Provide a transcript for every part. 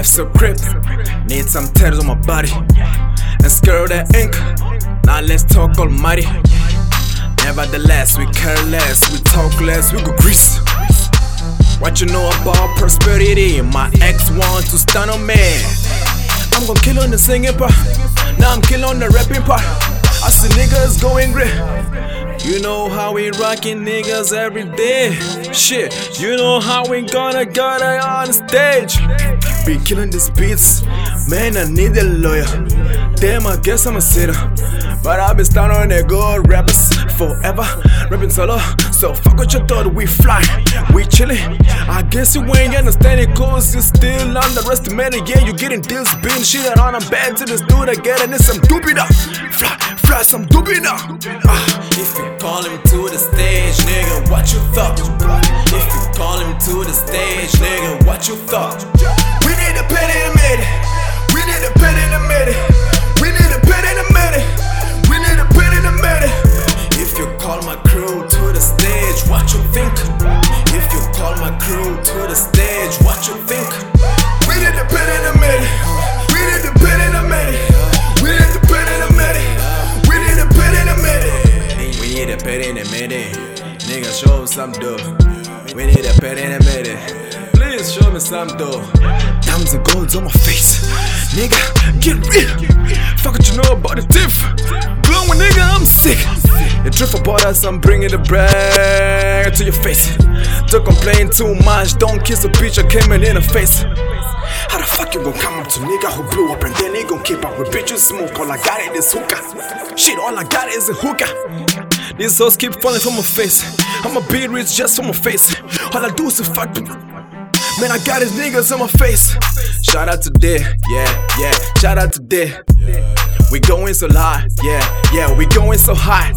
Life's so crip, need some tears on my body. And scare that ink, now let's talk almighty. Nevertheless, we care less, we talk less, we go grease. What you know about prosperity? My ex wants to stun on me. I'm gonna kill on the singing part, now I'm killing on the rapping part. I see niggas going great. You know how we rockin' niggas every day. Shit, you know how we gonna get on stage. Be killing these beats, man. I need a lawyer. Damn, I guess I'm a sinner. But I've been standing on the good rappers forever, rapping solo. So fuck what you thought, we fly, we chillin'. I guess you ain't understanding, cause you still underestimated. Yeah, you getting deals, being shit on a bed to this dude again, and it's some doobie Fly, fly, some doobie Ah, if you call him to the stage, nigga, what you thought? If you call him to the stage, nigga, what you thought? Stage, what you think? If you call my crew to the stage, what you think? We need a pen in a minute. We need a pen in a minute. We need a pen in a minute. We need a pen in a minute. We need a pen in a minute. Nigga, show some dough. We need a pen in a minute. Please show me some dough. Diamonds and golds on my face. Nigga, get real. Fuck what you know about the diff. You drift about us, I'm bringing the brag to your face. Don't complain too much, don't kiss a bitch, I came in in the face. How the fuck you gon' come up to nigga who blew up and then he gon' keep up with bitches smoke? All I got is hookah. Shit, all I got is a hookah. These hoes keep falling from my face. I'ma be rich just for my face. All I do is fuck. Man, I got his niggas on my face. Shout out to Day, yeah, yeah. Shout out to Day. We going so high, yeah, yeah. We going so high.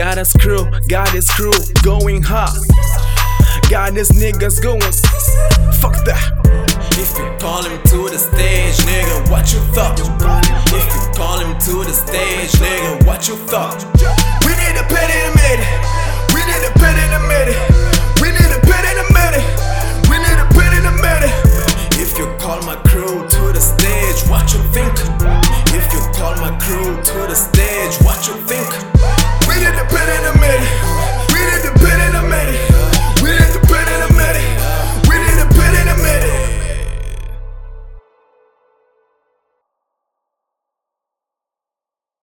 Got a screw, got his crew going hot. Got his niggas going. Fuck that. If you call him to the stage, nigga, what you thought? If you call him to the stage, nigga, what you thought? We need a pen in a minute. We need a pen in a minute.